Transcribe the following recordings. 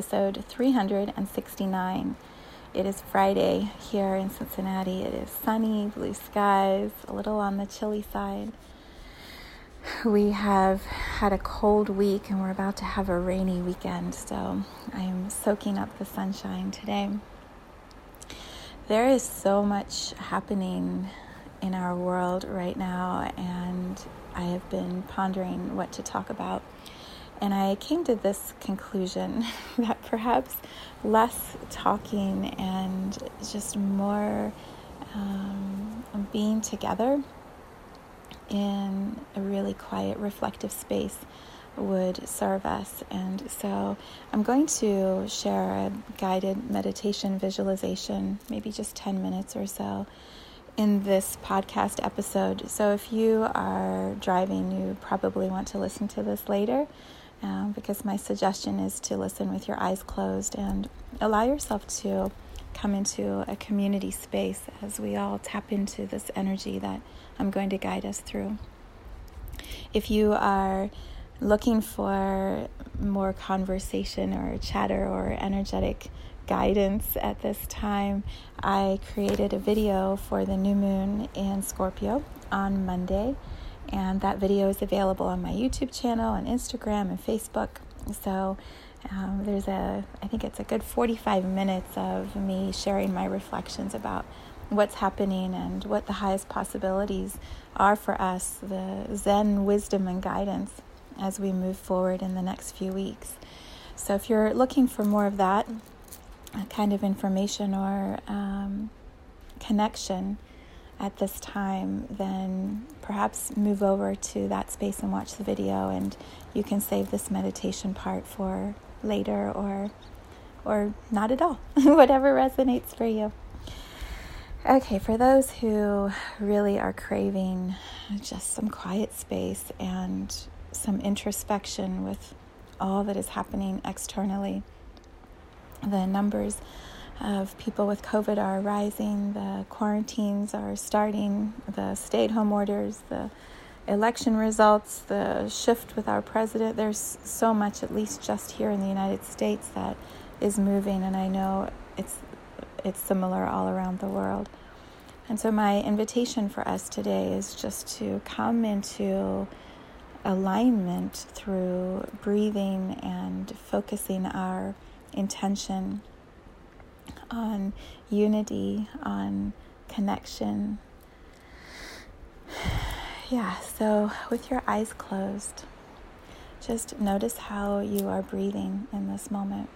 Episode 369. It is Friday here in Cincinnati. It is sunny, blue skies, a little on the chilly side. We have had a cold week and we're about to have a rainy weekend, so I am soaking up the sunshine today. There is so much happening in our world right now, and I have been pondering what to talk about. And I came to this conclusion that perhaps less talking and just more um, being together in a really quiet, reflective space would serve us. And so I'm going to share a guided meditation visualization, maybe just 10 minutes or so, in this podcast episode. So if you are driving, you probably want to listen to this later um, because my suggestion is to listen with your eyes closed and allow yourself to come into a community space as we all tap into this energy that I'm going to guide us through. If you are looking for more conversation or chatter or energetic guidance at this time, I created a video for the new moon in Scorpio on Monday and that video is available on my YouTube channel and Instagram and Facebook. So um, there's a, I think it's a good 45 minutes of me sharing my reflections about what's happening and what the highest possibilities are for us, the Zen wisdom and guidance as we move forward in the next few weeks. So if you're looking for more of that kind of information or um, connection, at this time, then perhaps move over to that space and watch the video, and you can save this meditation part for later or or not at all, whatever resonates for you. Okay, for those who really are craving just some quiet space and some introspection with all that is happening externally, the numbers of people with COVID are rising, the quarantines are starting, the stay at home orders, the election results, the shift with our president. There's so much, at least just here in the United States, that is moving, and I know it's it's similar all around the world. And so my invitation for us today is just to come into alignment through breathing and focusing our intention on unity, on connection. Yeah, so with your eyes closed, just notice how you are breathing in this moment.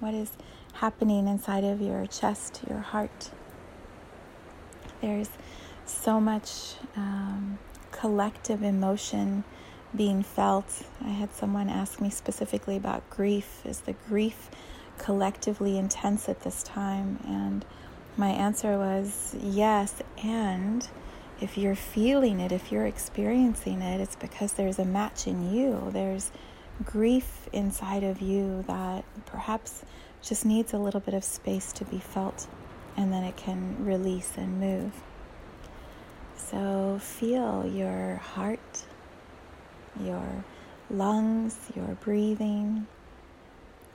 What is happening inside of your chest, your heart? There's so much um, collective emotion being felt. I had someone ask me specifically about grief. Is the grief collectively intense at this time? And my answer was yes. And if you're feeling it, if you're experiencing it, it's because there's a match in you. There's grief inside of you that perhaps just needs a little bit of space to be felt, and then it can release and move. So feel your heart, your lungs, your breathing.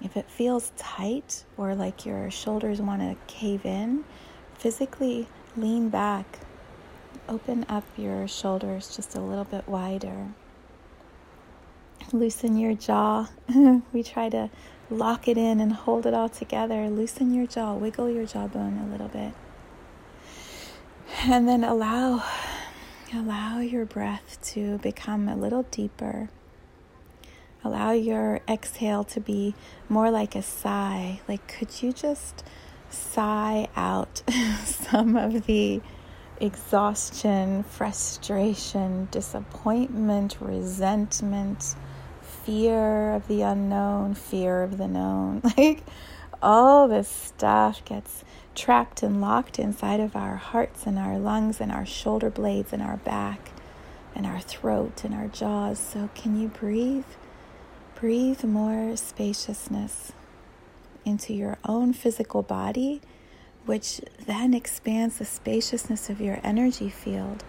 If it feels tight or like your shoulders want to cave in, physically lean back. Open up your shoulders just a little bit wider. Loosen your jaw. we try to lock it in and hold it all together. Loosen your jaw, wiggle your jawbone a little bit. And then allow allow your breath to become a little deeper Allow your exhale to be more like a sigh. Like, could you just sigh out some of the exhaustion, frustration, disappointment, resentment, fear of the unknown, fear of the known? Like, all this stuff gets trapped and locked inside of our hearts and our lungs and our shoulder blades and our back and our throat and our jaws. So, can you breathe? Breathe more spaciousness into your own physical body, which then expands the spaciousness of your energy field,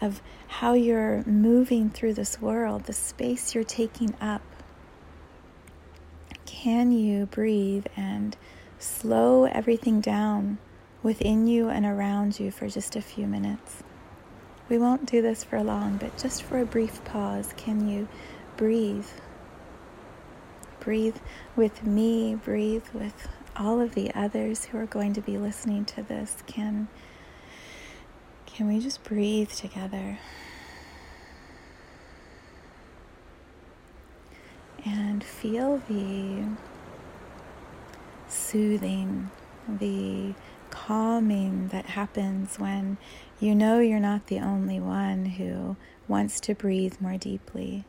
of how you're moving through this world, the space you're taking up. Can you breathe and slow everything down within you and around you for just a few minutes? We won't do this for long, but just for a brief pause, can you breathe. Breathe with me, breathe with all of the others who are going to be listening to this. Can can we just breathe together? And feel the soothing, the calming that happens when you know you're not the only one who wants to breathe more deeply.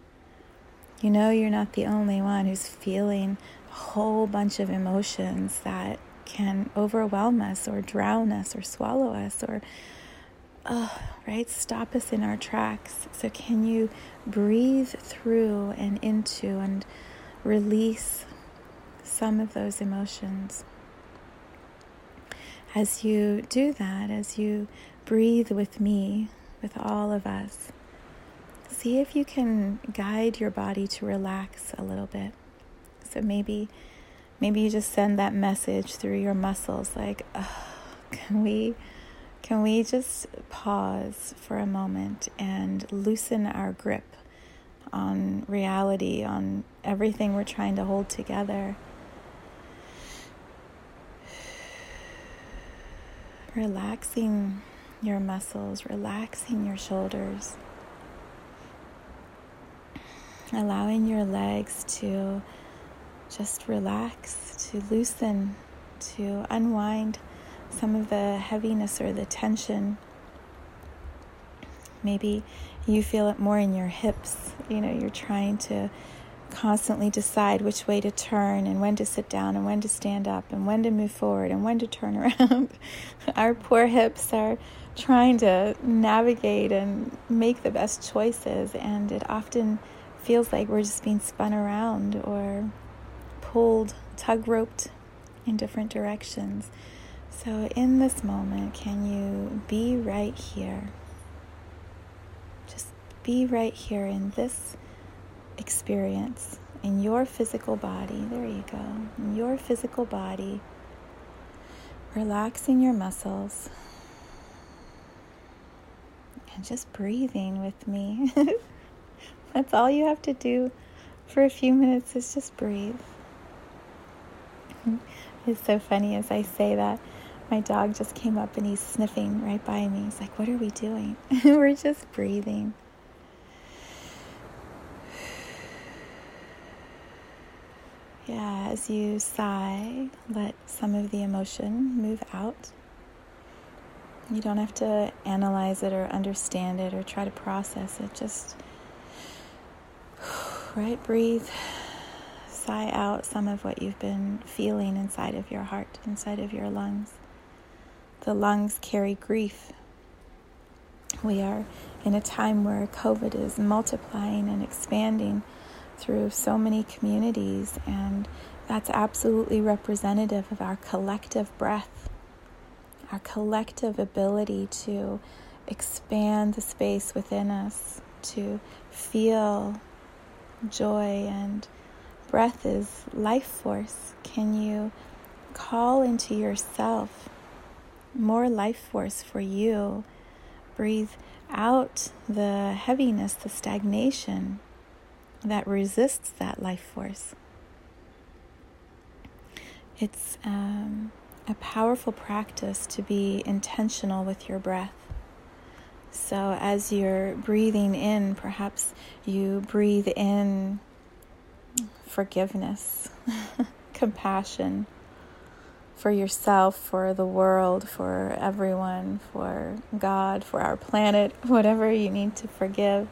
You know you're not the only one who's feeling a whole bunch of emotions that can overwhelm us or drown us or swallow us or oh, right? Stop us in our tracks. So can you breathe through and into and release some of those emotions? As you do that as you breathe with me with all of us see if you can guide your body to relax a little bit. So maybe maybe you just send that message through your muscles like, oh, can we can we just pause for a moment and loosen our grip on reality, on everything we're trying to hold together? Relaxing your muscles, relaxing your shoulders allowing your legs to just relax, to loosen, to unwind some of the heaviness or the tension. Maybe you feel it more in your hips. You know, you're trying to constantly decide which way to turn and when to sit down and when to stand up and when to move forward and when to turn around. Our poor hips are trying to navigate and make the best choices, and it often feels like we're just being spun around or pulled, tug roped in different directions. So, in this moment, can you be right here? Just be right here in this experience, in your physical body. There you go. In your physical body, relaxing your muscles and just breathing with me. That's all you have to do for a few minutes is just breathe. It's so funny as I say that. My dog just came up and he's sniffing right by me. He's like, What are we doing? We're just breathing. Yeah, as you sigh, let some of the emotion move out. You don't have to analyze it or understand it or try to process it. Just right? Breathe, sigh out some of what you've been feeling inside of your heart, inside of your lungs. The lungs carry grief. We are in a time where COVID is multiplying and expanding through so many communities, and that's absolutely representative of our collective breath, our collective ability to expand the space within us, to feel joy and breath is life force. Can you call into yourself more life force for you? Breathe out the heaviness, the stagnation that resists that life force. It's um, a powerful practice to be intentional with your breath, So, as you're breathing in, perhaps you breathe in forgiveness, compassion for yourself, for the world, for everyone, for God, for our planet, whatever you need to forgive.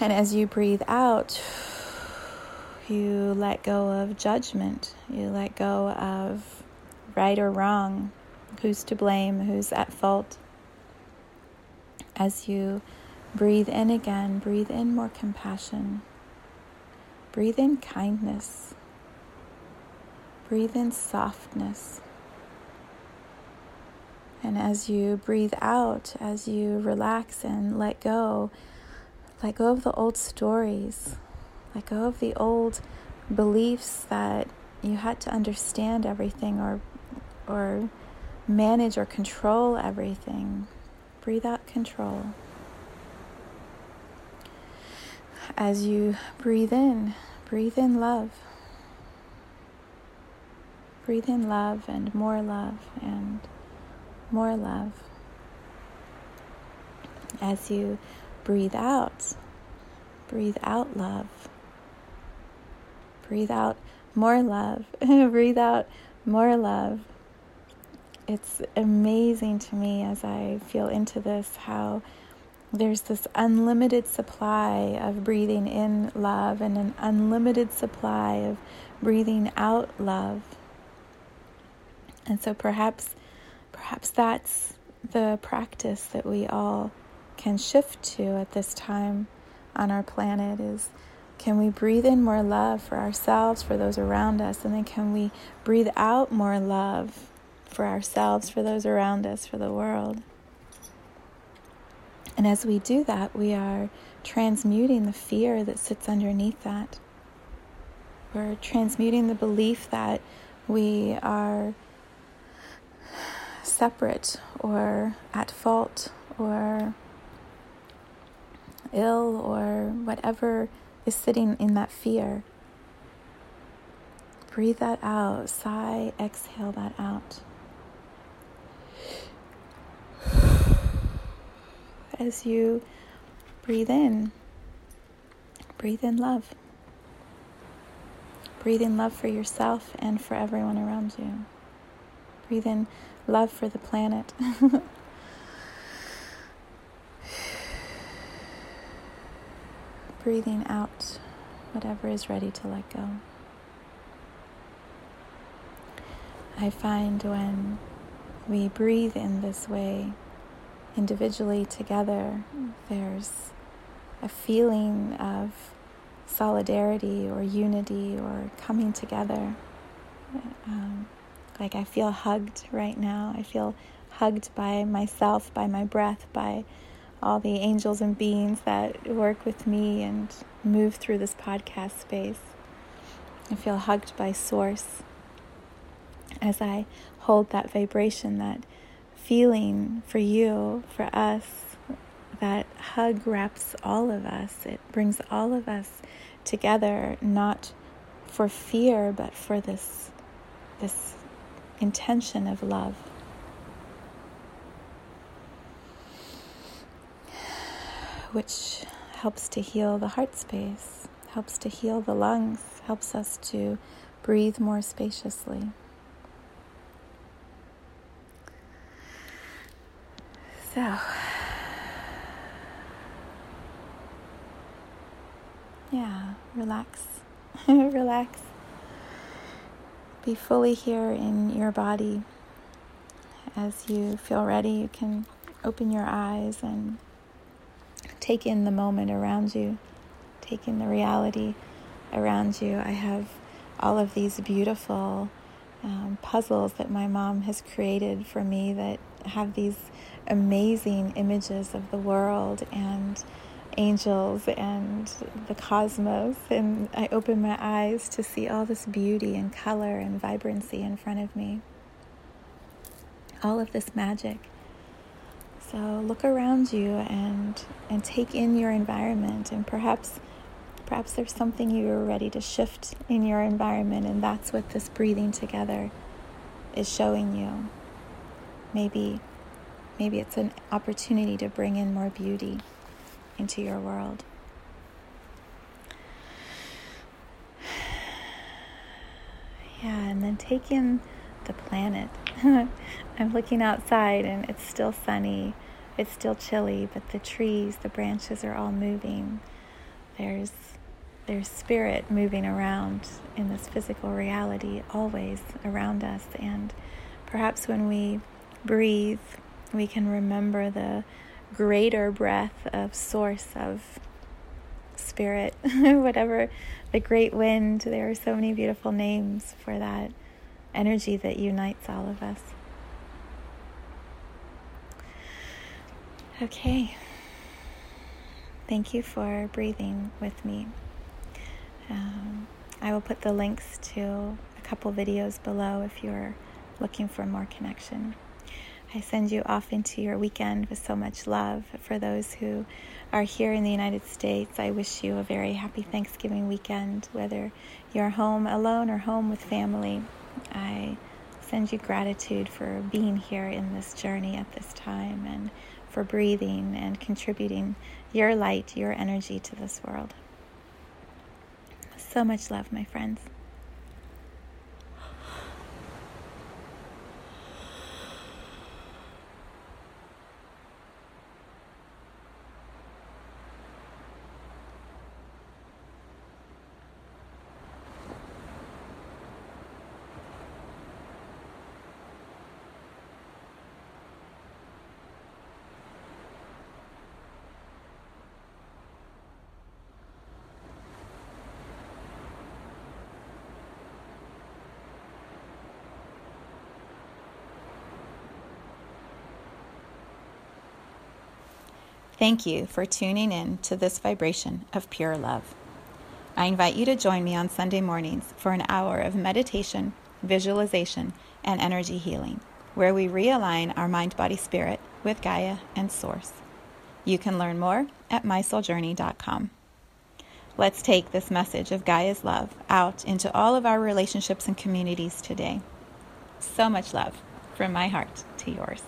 And as you breathe out, you let go of judgment, you let go of right or wrong, who's to blame, who's at fault. As you breathe in again, breathe in more compassion. Breathe in kindness. Breathe in softness. And as you breathe out, as you relax and let go, let go of the old stories, let go of the old beliefs that you had to understand everything or, or manage or control everything. Breathe out control. As you breathe in, breathe in love. Breathe in love and more love and more love. As you breathe out, breathe out love. Breathe out more love. breathe out more love. It's amazing to me as I feel into this how there's this unlimited supply of breathing in love and an unlimited supply of breathing out love. And so perhaps perhaps that's the practice that we all can shift to at this time on our planet is can we breathe in more love for ourselves, for those around us, and then can we breathe out more love for ourselves, for those around us, for the world? And as we do that, we are transmuting the fear that sits underneath that. We're transmuting the belief that we are separate or at fault or ill or whatever is sitting in that fear. Breathe that out. Sigh, exhale that out. As you breathe in, breathe in love. Breathe in love for yourself and for everyone around you. Breathe in love for the planet. Breathing out whatever is ready to let go. I find when we breathe in this way, individually together, there's a feeling of solidarity or unity or coming together. Um, like I feel hugged right now. I feel hugged by myself, by my breath, by all the angels and beings that work with me and move through this podcast space. I feel hugged by Source as I hold that vibration, that feeling for you, for us. That hug wraps all of us. It brings all of us together, not for fear, but for this, this intention of love. which helps to heal the heart space, helps to heal the lungs, helps us to breathe more spaciously. So, yeah, relax, relax. Be fully here in your body. As you feel ready, you can open your eyes and take in the moment around you, take in the reality around you. I have all of these beautiful um, puzzles that my mom has created for me that have these amazing images of the world and angels and the cosmos. And I open my eyes to see all this beauty and color and vibrancy in front of me. All of this magic. So look around you and and take in your environment and perhaps perhaps there's something you're ready to shift in your environment and that's what this breathing together is showing you. Maybe maybe it's an opportunity to bring in more beauty into your world. Yeah, and then take in the planet. I'm looking outside and it's still sunny. It's still chilly, but the trees, the branches are all moving. There's there's spirit moving around in this physical reality always around us and perhaps when we breathe we can remember the greater breath of source of spirit whatever the great wind there are so many beautiful names for that energy that unites all of us Okay. Thank you for breathing with me. Um, I will put the links to a couple videos below if you're looking for more connection. I send you off into your weekend with so much love. For those who are here in the United States, I wish you a very happy Thanksgiving weekend, whether you're home alone or home with family. I send you gratitude for being here in this journey at this time and for breathing and contributing your light, your energy to this world. So much love, my friends. Thank you for tuning in to this vibration of pure love. I invite you to join me on Sunday mornings for an hour of meditation, visualization, and energy healing, where we realign our mind, body, spirit with Gaia and Source. You can learn more at mysouljourney.com. Let's take this message of Gaia's love out into all of our relationships and communities today. So much love from my heart to yours.